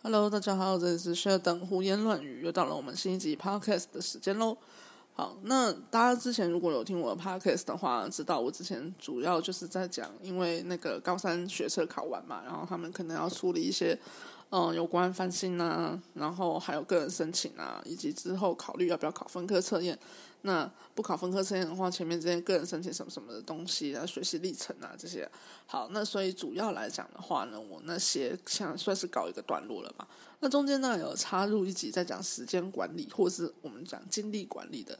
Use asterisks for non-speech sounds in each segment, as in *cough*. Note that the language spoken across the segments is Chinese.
Hello，大家好，这里是薛等胡言乱语，又到了我们新一集 Podcast 的时间喽。好，那大家之前如果有听我 Podcast 的话，知道我之前主要就是在讲，因为那个高三学测考完嘛，然后他们可能要处理一些。嗯，有关翻新啊，然后还有个人申请啊，以及之后考虑要不要考分科测验。那不考分科测验的话，前面这些个人申请什么什么的东西啊，学习历程啊这些。好，那所以主要来讲的话呢，我那些像算是搞一个段落了吧。那中间呢有插入一集在讲时间管理，或是我们讲精力管理的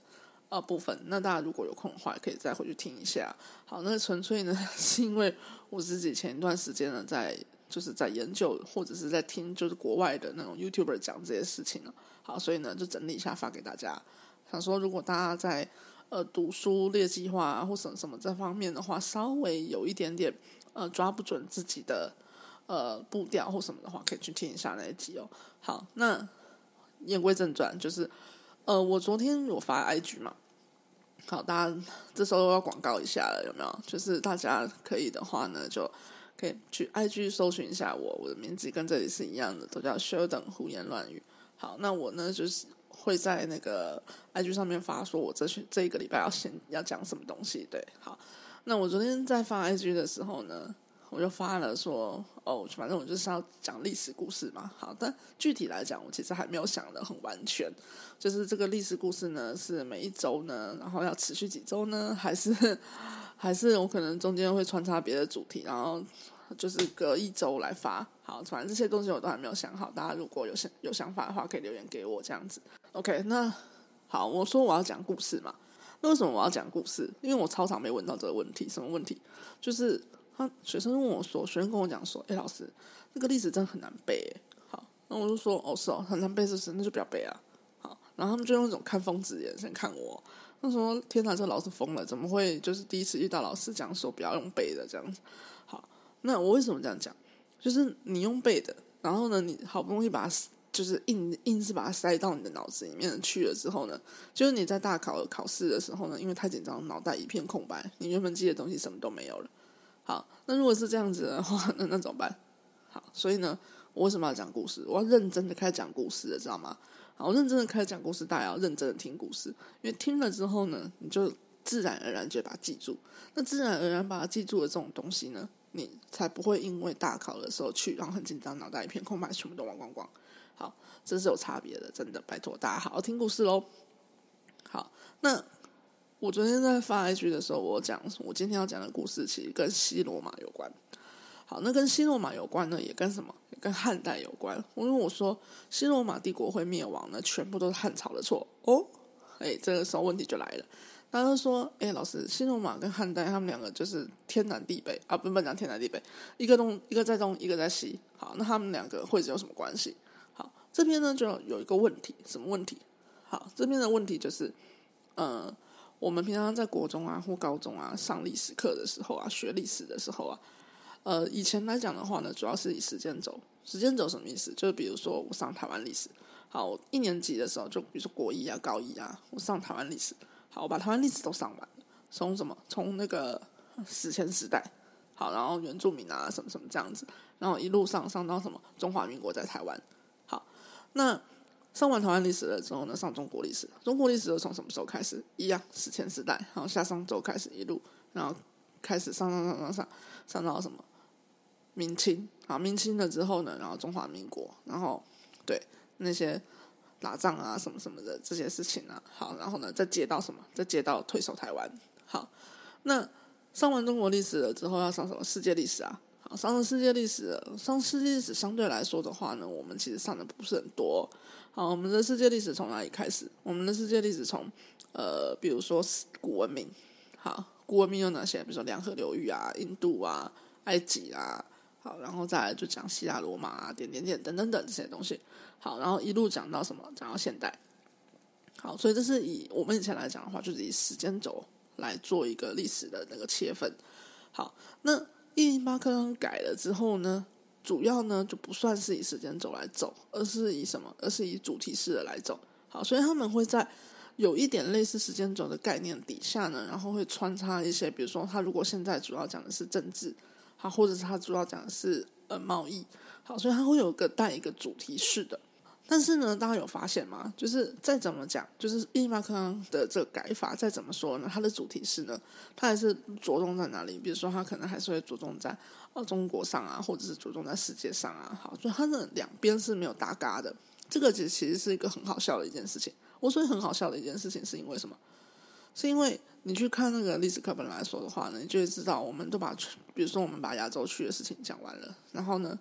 呃部分。那大家如果有空的话，可以再回去听一下。好，那纯粹呢 *laughs* 是因为我自己前一段时间呢在。就是在研究或者是在听，就是国外的那种 YouTuber 讲这些事情了。好，所以呢就整理一下发给大家。想说如果大家在呃读书列计划或什什么这方面的话，稍微有一点点呃抓不准自己的呃步调或什么的话，可以去听一下那一集哦。好，那言归正传，就是呃我昨天有发 IG 嘛。好，大家这时候要广告一下了，有没有？就是大家可以的话呢，就。可以去 IG 搜寻一下我，我的名字跟这里是一样的，都叫 Sheldon 胡言乱语。好，那我呢就是会在那个 IG 上面发，说我这这一个礼拜要先要讲什么东西。对，好，那我昨天在发 IG 的时候呢，我就发了说，哦，反正我就是要讲历史故事嘛。好，但具体来讲，我其实还没有想的很完全，就是这个历史故事呢，是每一周呢，然后要持续几周呢，还是？*laughs* 还是我可能中间会穿插别的主题，然后就是隔一周来发。好，反正这些东西我都还没有想好。大家如果有想有想法的话，可以留言给我这样子。OK，那好，我说我要讲故事嘛。那为什么我要讲故事？因为我超常没问到这个问题。什么问题？就是他学生问我说，学生跟我讲说：“哎，老师，那个历史真的很难背。”好，那我就说：“哦，是哦，很难背，是不是？那就不要背啊。”好，然后他们就用一种看疯子的眼神看我。他说：“天哪，这老师疯了！怎么会就是第一次遇到老师这样说，不要用背的这样子？好，那我为什么这样讲？就是你用背的，然后呢，你好不容易把它就是硬硬是把它塞到你的脑子里面去了之后呢，就是你在大考考试的时候呢，因为太紧张，脑袋一片空白，你原本记的东西什么都没有了。好，那如果是这样子的话，*laughs* 那那怎么办？好，所以呢，我为什么要讲故事？我要认真的开始讲故事了，知道吗？”好，认真的开始讲故事，大家要认真的听故事，因为听了之后呢，你就自然而然就把它记住。那自然而然把它记住的这种东西呢，你才不会因为大考的时候去，然后很紧张，脑袋一片空白，全部都忘光光。好，这是有差别的，真的，拜托大家好好听故事喽。好，那我昨天在发 IG 的时候，我讲我今天要讲的故事，其实跟西罗马有关。好，那跟西罗马有关呢，也跟什么？也跟汉代有关。因为我说西罗马帝国会灭亡呢，全部都是汉朝的错哦。哎，这个时候问题就来了。大家都说，哎，老师，西罗马跟汉代他们两个就是天南地北啊，不不讲天南地北，一个东一个在东，一个在西。好，那他们两个会有什么关系？好，这边呢就有一个问题，什么问题？好，这边的问题就是，呃，我们平常在国中啊或高中啊上历史课的时候啊，学历史的时候啊。呃，以前来讲的话呢，主要是以时间轴。时间轴什么意思？就是比如说我上台湾历史，好，一年级的时候就比如说国一啊、高一啊，我上台湾历史，好，我把台湾历史都上完了。从什么？从那个史前时代，好，然后原住民啊，什么什么这样子，然后一路上上到什么中华民国在台湾。好，那上完台湾历史了之后呢，上中国历史。中国历史又从什么时候开始？一样，史前时代，然后下商周开始一路，然后开始上上上上上上到什么？明清啊，明清了之后呢，然后中华民国，然后对那些打仗啊什么什么的这些事情啊，好，然后呢再接到什么？再接到退守台湾。好，那上完中国历史了之后，要上什么世界历史啊？好，上了世界历史，上世界历史相对来说的话呢，我们其实上的不是很多。好，我们的世界历史从哪里开始？我们的世界历史从呃，比如说古文明。好，古文明有哪些？比如说两河流域啊，印度啊，埃及啊。好，然后再来就讲希腊罗马啊，点点点等等等这些东西。好，然后一路讲到什么？讲到现代。好，所以这是以我们以前来讲的话，就是以时间轴来做一个历史的那个切分。好，那一零八课改了之后呢，主要呢就不算是以时间轴来走，而是以什么？而是以主题式的来走。好，所以他们会在有一点类似时间轴的概念底下呢，然后会穿插一些，比如说他如果现在主要讲的是政治。好，或者是他主要讲的是呃贸易。好，所以它会有个带一个主题式的。但是呢，大家有发现吗？就是再怎么讲，就是伊马克的这个改法，再怎么说呢，它的主题是呢，它还是着重在哪里？比如说，它可能还是会着重在呃中国上啊，或者是着重在世界上啊。好，所以它的两边是没有搭嘎的。这个其实其实是一个很好笑的一件事情。我说很好笑的一件事情，是因为什么？是因为你去看那个历史课本来说的话呢，你就会知道，我们都把比如说我们把亚洲区的事情讲完了，然后呢，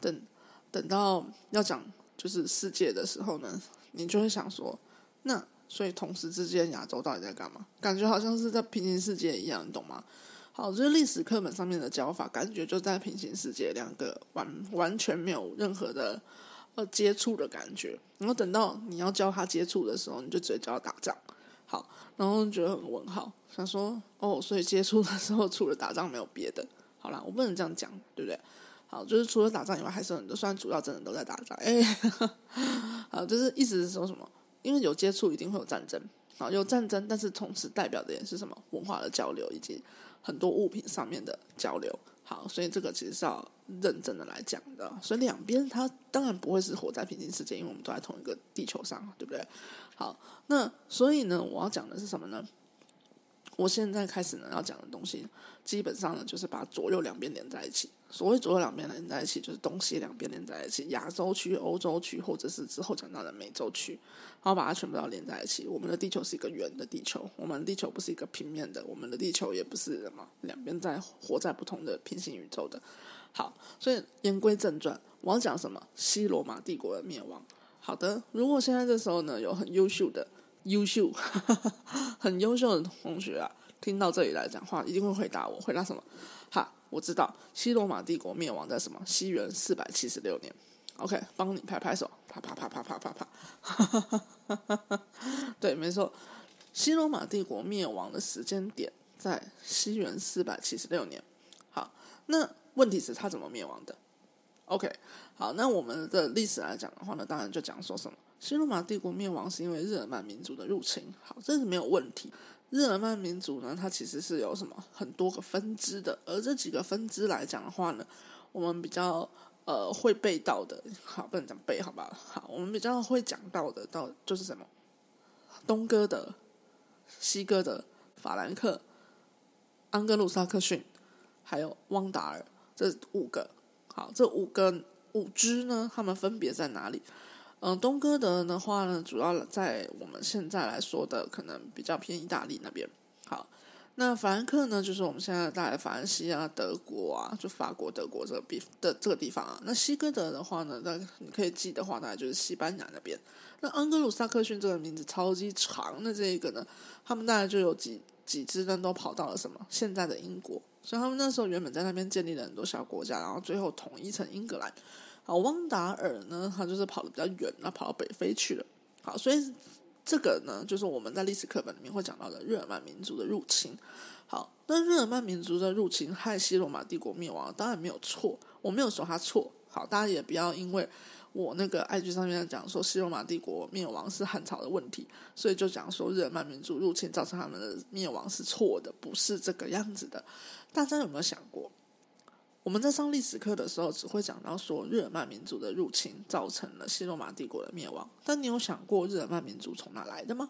等等到要讲。就是世界的时候呢，你就会想说，那所以同时之间亚洲到底在干嘛？感觉好像是在平行世界一样，你懂吗？好，就是历史课本上面的教法，感觉就在平行世界，两个完完全没有任何的呃接触的感觉。然后等到你要教他接触的时候，你就直接教他打仗。好，然后觉得很问号，想说哦，所以接触的时候除了打仗没有别的。好啦，我不能这样讲，对不对？好，就是除了打仗以外，还是很多。虽然主要真的都在打仗，哎，*laughs* 好，就是意思是说什么？因为有接触，一定会有战争。好，有战争，但是同时代表的也是什么？文化的交流以及很多物品上面的交流。好，所以这个其实是要认真的来讲的。所以两边它当然不会是活在平行世界，因为我们都在同一个地球上，对不对？好，那所以呢，我要讲的是什么呢？我现在开始呢要讲的东西，基本上呢就是把左右两边连在一起。所谓左右两边连在一起，就是东西两边连在一起，亚洲区、欧洲区，或者是之后讲到的美洲区，然后把它全部都连在一起。我们的地球是一个圆的地球，我们地球不是一个平面的，我们的地球也不是什么两边在活在不同的平行宇宙的。好，所以言归正传，我要讲什么？西罗马帝国的灭亡。好的，如果现在这时候呢有很优秀的。优秀，*laughs* 很优秀的同学啊！听到这里来讲话，一定会回答我。回答什么？哈，我知道西罗马帝国灭亡在什么？西元四百七十六年。OK，帮你拍拍手，啪啪啪啪啪啪啪。*laughs* 对，没错，西罗马帝国灭亡的时间点在西元四百七十六年。好，那问题是它怎么灭亡的？OK，好，那我们的历史来讲的话呢，当然就讲说什么？西罗马帝国灭亡是因为日耳曼民族的入侵，好，这是没有问题。日耳曼民族呢，它其实是有什么很多个分支的，而这几个分支来讲的话呢，我们比较呃会背到的，好，不能讲背，好吧？好，我们比较会讲到的，到就是什么东哥的、西哥的、法兰克、安格鲁萨克逊，还有汪达尔这五个，好，这五个五支呢，他们分别在哪里？嗯，东哥德的话呢，主要在我们现在来说的，可能比较偏意大利那边。好，那法兰克呢，就是我们现在在法兰西啊、德国啊，就法国、德国这个地的这个地方啊。那西哥德的话呢，那你可以记的话，大概就是西班牙那边。那安格鲁萨克逊这个名字超级长的这一个呢，他们大概就有几几支呢，都跑到了什么现在的英国，所以他们那时候原本在那边建立了很多小国家，然后最后统一成英格兰。好，汪达尔呢，他就是跑的比较远，那跑到北非去了。好，所以这个呢，就是我们在历史课本里面会讲到的日耳曼民族的入侵。好，那日耳曼民族的入侵害西罗马帝国灭亡，当然没有错，我没有说他错。好，大家也不要因为我那个 IG 上面讲说西罗马帝国灭亡是汉朝的问题，所以就讲说日耳曼民族入侵造成他们的灭亡是错的，不是这个样子的。大家有没有想过？我们在上历史课的时候，只会讲到说日耳曼民族的入侵造成了西罗马帝国的灭亡。但你有想过日耳曼民族从哪来的吗？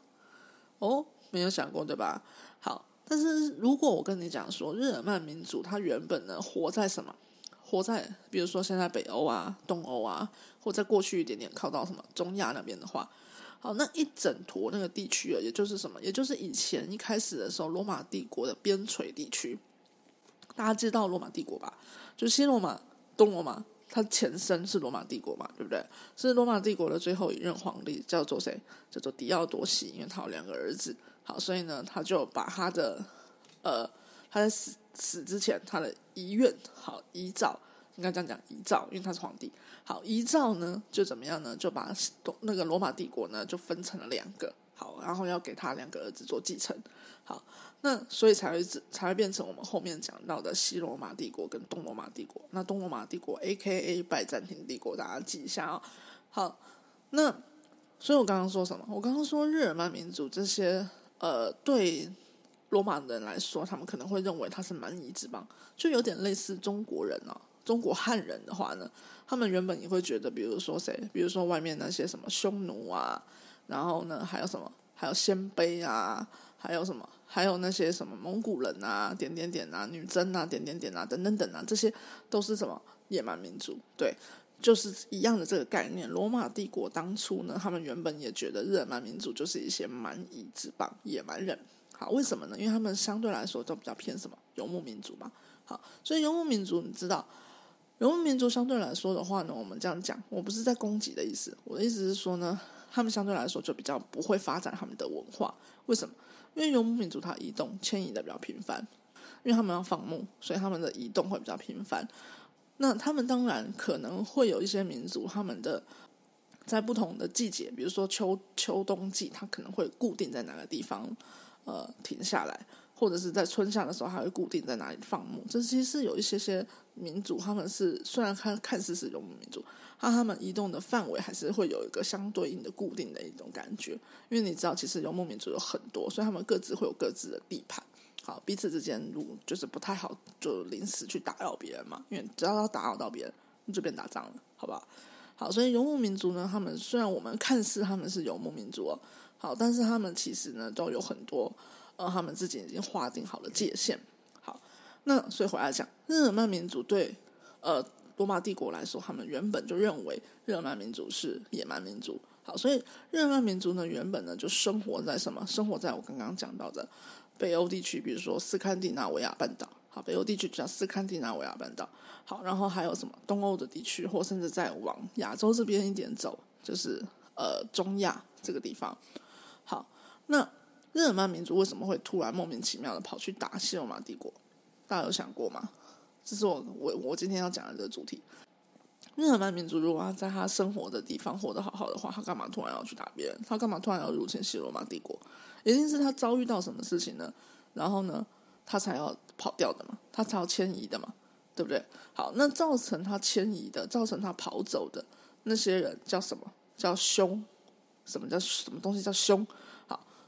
哦，没有想过，对吧？好，但是如果我跟你讲说日耳曼民族它原本呢活在什么？活在比如说现在北欧啊、东欧啊，或在过去一点点靠到什么中亚那边的话，好，那一整坨那个地区啊，也就是什么？也就是以前一开始的时候罗马帝国的边陲地区。大家知道罗马帝国吧？就西罗马、东罗马，它前身是罗马帝国嘛，对不对？是罗马帝国的最后一任皇帝叫做谁？叫做狄奥多西，因为他有两个儿子。好，所以呢，他就把他的呃，他在死死之前，他的遗愿，好遗诏，应该这样讲遗诏，因为他是皇帝。好，遗诏呢，就怎么样呢？就把那个罗马帝国呢，就分成了两个。好，然后要给他两个儿子做继承。好。那所以才会才会变成我们后面讲到的西罗马帝国跟东罗马帝国。那东罗马帝国 （A.K.A. 拜占庭帝国），大家记一下啊。好，那所以我刚刚说什么？我刚刚说日耳曼民族这些呃，对罗马人来说，他们可能会认为他是蛮夷之邦，就有点类似中国人啊。中国汉人的话呢，他们原本也会觉得，比如说谁，比如说外面那些什么匈奴啊，然后呢还有什么，还有鲜卑啊，还有什么，还有那些什么蒙古人啊，点点点啊，女真啊，点点点啊，等等等啊，这些都是什么野蛮民族？对，就是一样的这个概念。罗马帝国当初呢，他们原本也觉得日耳曼民族就是一些蛮夷之邦、野蛮人。好，为什么呢？因为他们相对来说都比较偏什么游牧民族嘛。好，所以游牧民族，你知道，游牧民族相对来说的话呢，我们这样讲，我不是在攻击的意思，我的意思是说呢，他们相对来说就比较不会发展他们的文化。为什么？因为游牧民族它移动迁移的比较频繁，因为他们要放牧，所以他们的移动会比较频繁。那他们当然可能会有一些民族，他们的在不同的季节，比如说秋秋冬季，它可能会固定在哪个地方，呃，停下来。或者是在春夏的时候，还会固定在哪里放牧。这其实是有一些些民族，他们是虽然看看似是游牧民族，但他们移动的范围还是会有一个相对应的固定的一种感觉。因为你知道，其实游牧民族有很多，所以他们各自会有各自的地盘。好，彼此之间如就是不太好，就临时去打扰别人嘛。因为只要要打扰到别人，你就变打仗了，好不好？好，所以游牧民族呢，他们虽然我们看似他们是游牧民族，哦好，但是他们其实呢，都有很多。呃，他们自己已经划定好了界限。好，那所以回来讲，日耳曼民族对呃罗马帝国来说，他们原本就认为日耳曼民族是野蛮民族。好，所以日耳曼民族呢，原本呢就生活在什么？生活在我刚刚讲到的北欧地区，比如说斯堪的纳维亚半岛。好，北欧地区叫斯堪的纳维亚半岛。好，然后还有什么东欧的地区，或甚至再往亚洲这边一点走，就是呃中亚这个地方。好，那。日耳曼民族为什么会突然莫名其妙的跑去打西罗马帝国？大家有想过吗？这是我我我今天要讲的这个主题。日耳曼民族如果要在他生活的地方活得好好的话，他干嘛突然要去打别人？他干嘛突然要入侵西罗马帝国？一定是他遭遇到什么事情呢？然后呢，他才要跑掉的嘛？他才要迁移的嘛？对不对？好，那造成他迁移的、造成他跑走的那些人叫什么？叫凶？什么叫什么东西叫凶？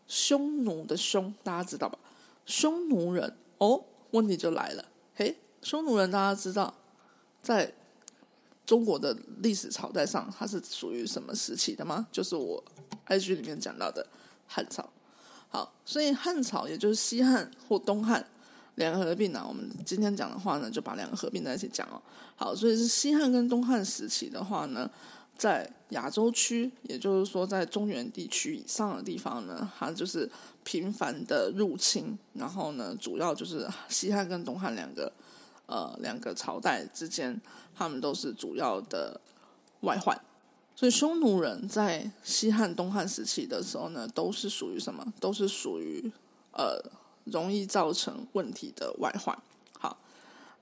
匈奴的匈，大家知道吧？匈奴人哦，问题就来了。嘿，匈奴人大家知道，在中国的历史朝代上，它是属于什么时期的吗？就是我 IG 里面讲到的汉朝。好，所以汉朝也就是西汉或东汉两个合并呢。我们今天讲的话呢，就把两个合并在一起讲哦。好，所以是西汉跟东汉时期的话呢。在亚洲区，也就是说，在中原地区以上的地方呢，它就是频繁的入侵。然后呢，主要就是西汉跟东汉两个呃两个朝代之间，他们都是主要的外患。所以匈奴人在西汉、东汉时期的时候呢，都是属于什么？都是属于呃容易造成问题的外患。好，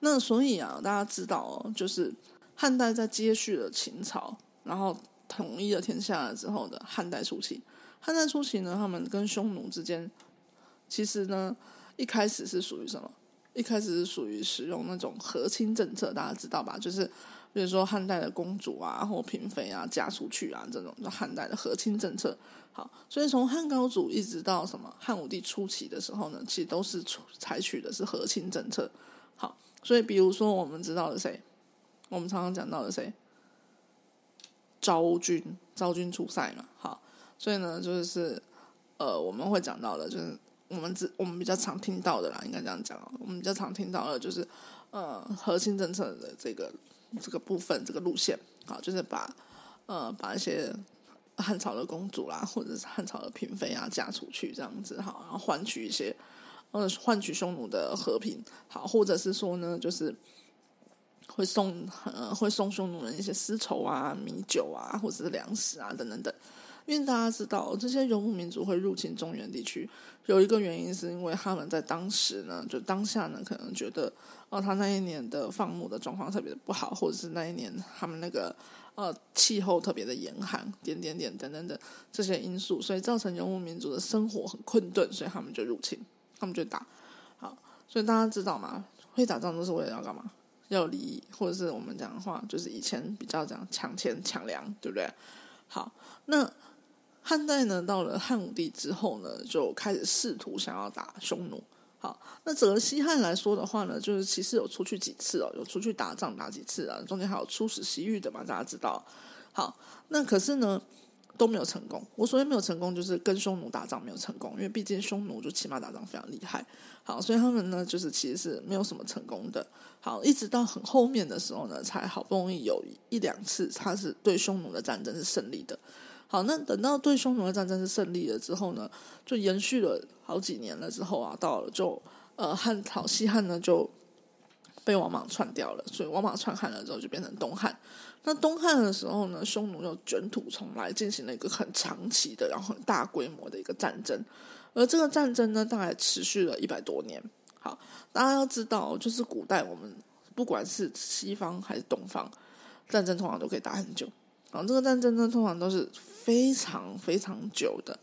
那所以啊，大家知道哦，就是汉代在接续了秦朝。然后统一了天下了之后的汉代初期，汉代初期呢，他们跟匈奴之间，其实呢，一开始是属于什么？一开始是属于使用那种和亲政策，大家知道吧？就是比如说汉代的公主啊，或嫔妃啊，嫁出去啊，这种叫汉代的和亲政策。好，所以从汉高祖一直到什么汉武帝初期的时候呢，其实都是采取的是和亲政策。好，所以比如说我们知道的谁，我们常常讲到的谁？昭君，昭君出塞嘛，好，所以呢，就是呃，我们会讲到的，就是我们只我们比较常听到的啦，应该这样讲我们比较常听到的，就是呃，核心政策的这个这个部分，这个路线，好，就是把呃把一些汉朝的公主啦，或者是汉朝的嫔妃啊嫁出去，这样子好，然后换取一些呃换取匈奴的和平，好，或者是说呢，就是。会送呃，会送匈奴人一些丝绸啊、米酒啊，或者是粮食啊，等等等。因为大家知道，这些游牧民族会入侵中原地区，有一个原因是因为他们在当时呢，就当下呢，可能觉得哦，他那一年的放牧的状况特别的不好，或者是那一年他们那个呃气候特别的严寒，点点点等等等这些因素，所以造成游牧民族的生活很困顿，所以他们就入侵，他们就打。好，所以大家知道吗？会打仗都是为了要干嘛？要利益，或者是我们讲的话，就是以前比较讲抢钱抢粮，对不对？好，那汉代呢，到了汉武帝之后呢，就开始试图想要打匈奴。好，那整个西汉来说的话呢，就是其实有出去几次哦，有出去打仗打几次啊，中间还有出使西域的嘛，大家知道。好，那可是呢都没有成功。我所谓没有成功，就是跟匈奴打仗没有成功，因为毕竟匈奴就骑马打仗非常厉害。好，所以他们呢就是其实是没有什么成功的。好，一直到很后面的时候呢，才好不容易有一两次，他是对匈奴的战争是胜利的。好，那等到对匈奴的战争是胜利了之后呢，就延续了好几年了之后啊，到了就呃汉朝西汉呢就被王莽篡掉了，所以王莽篡汉了之后就变成东汉。那东汉的时候呢，匈奴又卷土重来，进行了一个很长期的然后很大规模的一个战争，而这个战争呢，大概持续了一百多年。好，大家要知道，就是古代我们不管是西方还是东方，战争通常都可以打很久。啊，这个战争呢，通常都是非常非常久的，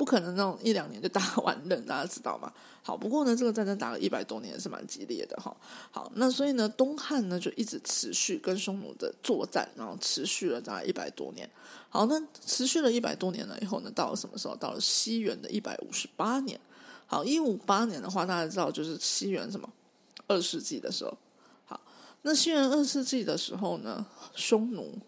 不可能那种一两年就打完了，大家知道吗？*laughs* 好，不过呢，这个战争打了一百多年，是蛮激烈的哈。好，那所以呢，东汉呢就一直持续跟匈奴的作战，然后持续了大概一百多年。好，那持续了一百多年了以后呢，到了什么时候？到了西元的一百五十八年。好，一五八年的话，大家知道就是西元什么二世纪的时候。好，那西元二世纪的时候呢，匈奴。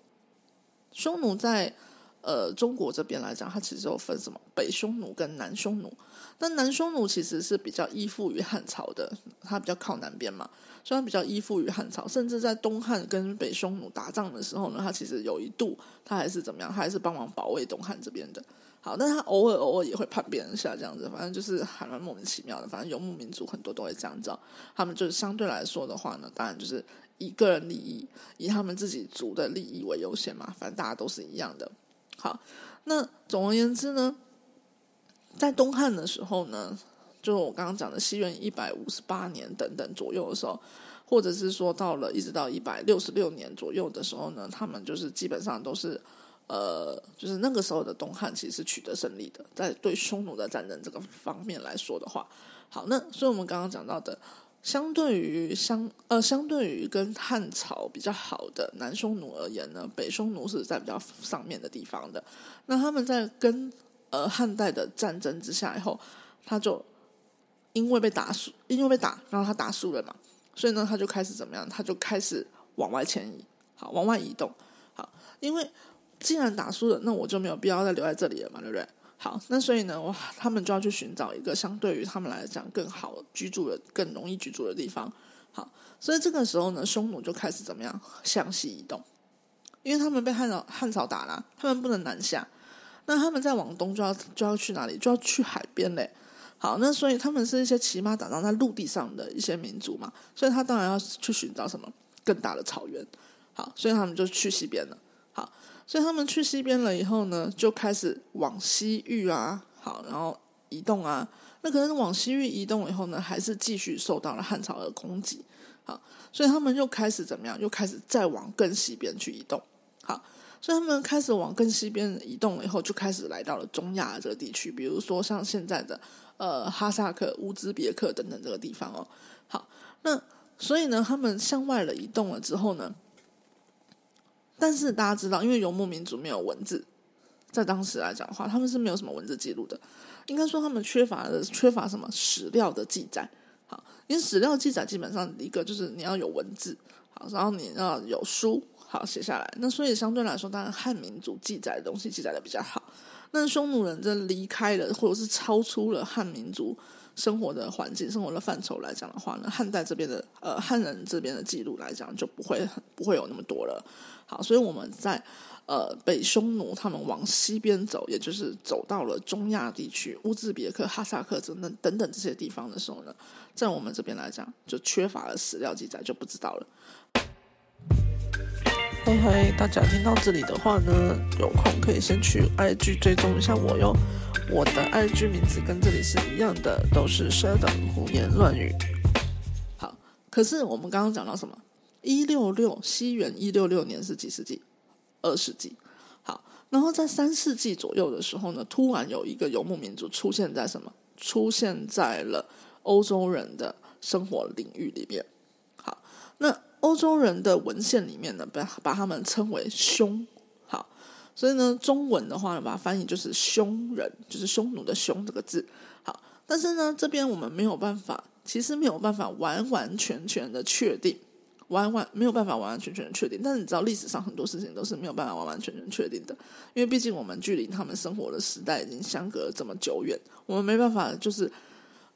匈奴在呃中国这边来讲，它其实有分什么北匈奴跟南匈奴。那南匈奴其实是比较依附于汉朝的，它比较靠南边嘛，虽然比较依附于汉朝。甚至在东汉跟北匈奴打仗的时候呢，它其实有一度它还是怎么样，它还是帮忙保卫东汉这边的。好，但它偶尔偶尔也会叛变一下这样子，反正就是还蛮莫名其妙的。反正游牧民族很多都会这样子，他们就是相对来说的话呢，当然就是。以个人利益，以他们自己族的利益为优先嘛，反正大家都是一样的。好，那总而言之呢，在东汉的时候呢，就我刚刚讲的西元一百五十八年等等左右的时候，或者是说到了一直到一百六十六年左右的时候呢，他们就是基本上都是呃，就是那个时候的东汉其实是取得胜利的，在对匈奴的战争这个方面来说的话，好，那所以我们刚刚讲到的。相对于相呃，相对于跟汉朝比较好的南匈奴而言呢，北匈奴是在比较上面的地方的。那他们在跟呃汉代的战争之下以后，他就因为被打输，因为被打，然后他打输了嘛，所以呢，他就开始怎么样？他就开始往外迁移，好，往外移动，好，因为既然打输了，那我就没有必要再留在这里了嘛，对不对？好，那所以呢，哇，他们就要去寻找一个相对于他们来讲更好居住的、更容易居住的地方。好，所以这个时候呢，匈奴就开始怎么样向西移动，因为他们被汉朝汉朝打了，他们不能南下，那他们在往东就要就要去哪里？就要去海边嘞。好，那所以他们是一些骑马打仗在陆地上的一些民族嘛，所以他当然要去寻找什么更大的草原。好，所以他们就去西边了。好。所以他们去西边了以后呢，就开始往西域啊，好，然后移动啊。那可能往西域移动以后呢，还是继续受到了汉朝的攻击，好，所以他们又开始怎么样？又开始再往更西边去移动，好，所以他们开始往更西边移动了以后，就开始来到了中亚这个地区，比如说像现在的呃哈萨克、乌兹别克等等这个地方哦。好，那所以呢，他们向外了移动了之后呢？但是大家知道，因为游牧民族没有文字，在当时来讲的话，他们是没有什么文字记录的。应该说，他们缺乏的缺乏什么史料的记载。好，因为史料记载基本上一个就是你要有文字，好，然后你要有书，好写下来。那所以相对来说，当然汉民族记载的东西记载的比较好。那匈奴人这离开了，或者是超出了汉民族。生活的环境、生活的范畴来讲的话呢，汉代这边的呃汉人这边的记录来讲就不会不会有那么多了。好，所以我们在呃北匈奴他们往西边走，也就是走到了中亚地区、乌兹别克、哈萨克等等等等这些地方的时候呢，在我们这边来讲就缺乏了史料记载，就不知道了。嘿嘿，大家听到这里的话呢，有空可以先去 IG 追踪一下我哟。我的 IG 名字跟这里是一样的，都是蛇等胡言乱语。好，可是我们刚刚讲到什么？一六六西元一六六年是几世纪？二世纪。好，然后在三世纪左右的时候呢，突然有一个游牧民族出现在什么？出现在了欧洲人的生活领域里面。好，那欧洲人的文献里面呢，把把他们称为匈。好所以呢，中文的话呢，把它翻译就是“匈人”，就是匈奴的“匈”这个字。好，但是呢，这边我们没有办法其实没有办法完完全全的确定，完完没有办法完完全全的确定。但是你知道，历史上很多事情都是没有办法完完全全确定的，因为毕竟我们距离他们生活的时代已经相隔这么久远，我们没办法就是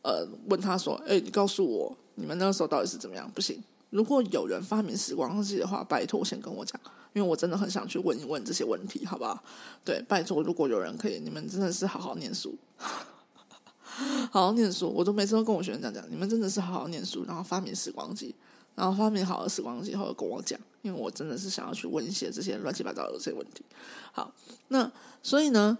呃问他说：“哎，你告诉我，你们那个时候到底是怎么样？”不行。如果有人发明时光机的话，拜托先跟我讲，因为我真的很想去问一问这些问题，好不好？对，拜托，如果有人可以，你们真的是好好念书。好好念书，我都每次都跟我学生这样讲。你们真的是好好念书，然后发明时光机，然后发明好的时光机后跟我讲，因为我真的是想要去问一些这些乱七八糟的这些问题。好，那所以呢，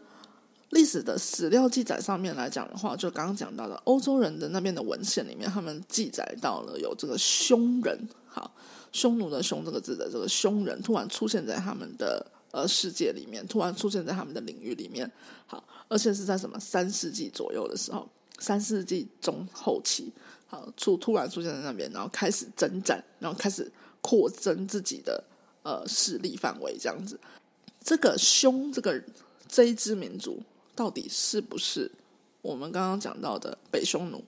历史的史料记载上面来讲的话，就刚刚讲到的欧洲人的那边的文献里面，他们记载到了有这个匈人，好，匈奴的匈这个字的这个匈人突然出现在他们的。呃，世界里面突然出现在他们的领域里面，好，而且是在什么三世纪左右的时候，三世纪中后期，好，出突然出现在那边，然后开始征战，然后开始扩增自己的呃势力范围，这样子。这个匈这个这一支民族到底是不是我们刚刚讲到的北匈奴？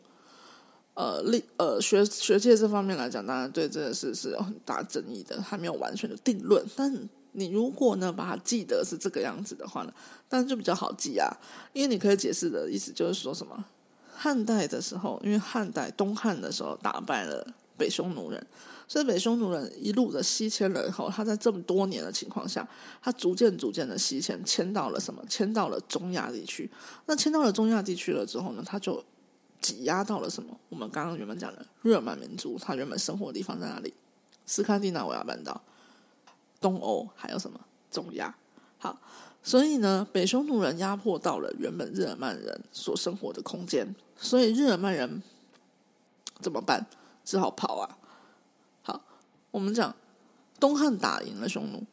呃，历呃学学界这方面来讲，当然对这件事是有很大争议的，还没有完全的定论，但。你如果呢把它记得是这个样子的话呢，当然就比较好记啊，因为你可以解释的意思就是说什么汉代的时候，因为汉代东汉的时候打败了北匈奴人，所以北匈奴人一路的西迁了以后，他在这么多年的情况下，他逐渐逐渐的西迁，迁到了什么？迁到了中亚地区。那迁到了中亚地区了之后呢，他就挤压到了什么？我们刚刚原本讲的日耳曼民族，他原本生活的地方在哪里？斯堪的纳维亚半岛。东欧还有什么中亚？好，所以呢，北匈奴人压迫到了原本日耳曼人所生活的空间，所以日耳曼人怎么办？只好跑啊！好，我们讲东汉打赢了匈奴，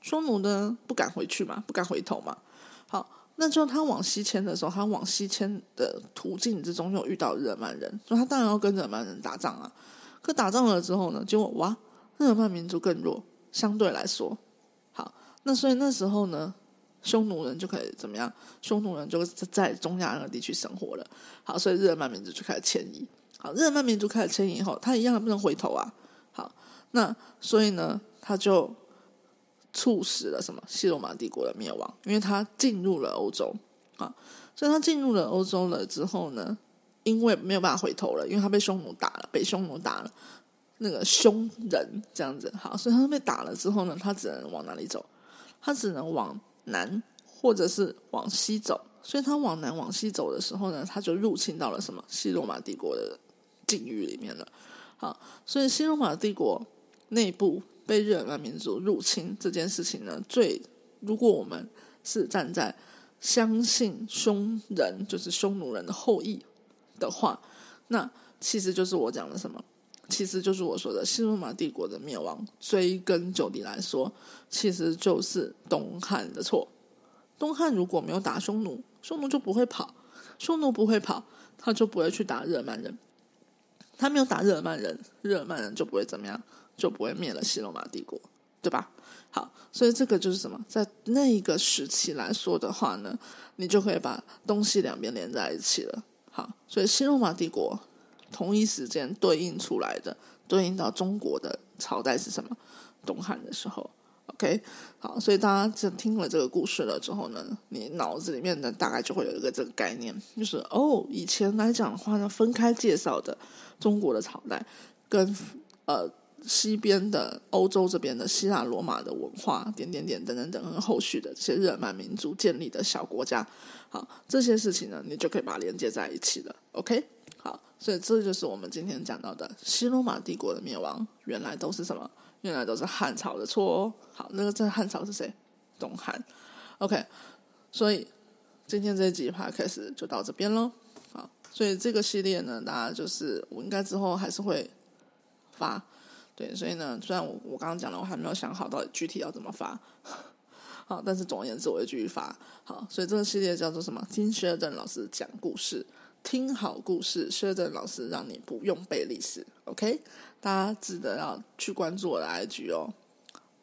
匈奴呢不敢回去嘛，不敢回头嘛。好，那就他往西迁的时候，他往西迁的途径之中又遇到日耳曼人，所以他当然要跟日耳曼人打仗啊。可打仗了之后呢，结果哇，日耳曼民族更弱。相对来说，好，那所以那时候呢，匈奴人就可以怎么样？匈奴人就在中亚那个地区生活了。好，所以日耳曼民族就开始迁移。好，日耳曼民族开始迁移以后，他一样不能回头啊。好，那所以呢，他就促使了什么？西罗马帝国的灭亡，因为他进入了欧洲啊。所以他进入了欧洲了之后呢，因为没有办法回头了，因为他被匈奴打了，被匈奴打了。那个凶人这样子，好，所以他被打了之后呢，他只能往哪里走？他只能往南或者是往西走。所以他往南往西走的时候呢，他就入侵到了什么西罗马帝国的境域里面了。好，所以西罗马帝国内部被日耳曼民族入侵这件事情呢，最如果我们是站在相信匈人就是匈奴人的后裔的话，那其实就是我讲的什么？其实就是我说的西罗马帝国的灭亡，追根究底来说，其实就是东汉的错。东汉如果没有打匈奴，匈奴就不会跑，匈奴不会跑，他就不会去打日耳曼人。他没有打日耳曼人，日耳曼人就不会怎么样，就不会灭了西罗马帝国，对吧？好，所以这个就是什么，在那一个时期来说的话呢，你就可以把东西两边连在一起了。好，所以西罗马帝国。同一时间对应出来的，对应到中国的朝代是什么？东汉的时候，OK，好，所以大家就听了这个故事了之后呢，你脑子里面呢大概就会有一个这个概念，就是哦，以前来讲的话呢，分开介绍的中国的朝代跟呃西边的欧洲这边的希腊罗马的文化，点点点等等等，和后续的这些日耳曼民族建立的小国家，好，这些事情呢，你就可以把它连接在一起了，OK。好，所以这就是我们今天讲到的西罗马帝国的灭亡，原来都是什么？原来都是汉朝的错哦。好，那个在汉朝是谁？东汉。OK，所以今天这一集 Podcast 就到这边喽。好，所以这个系列呢，大家就是我应该之后还是会发。对，所以呢，虽然我我刚刚讲了，我还没有想好到底具体要怎么发。*laughs* 好，但是总而言之，我会继续发。好，所以这个系列叫做什么？听薛正老师讲故事。听好故事，薛正老师让你不用背历史。OK，大家记得要去关注我的 IG 哦，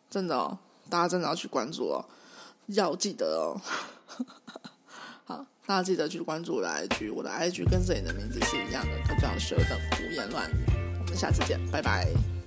真的哦，大家真的要去关注哦，要记得哦。*laughs* 好，大家记得去关注我的 IG，我的 IG 跟这里的名字是一样的，它叫“蛇等胡言乱语”。我们下次见，拜拜。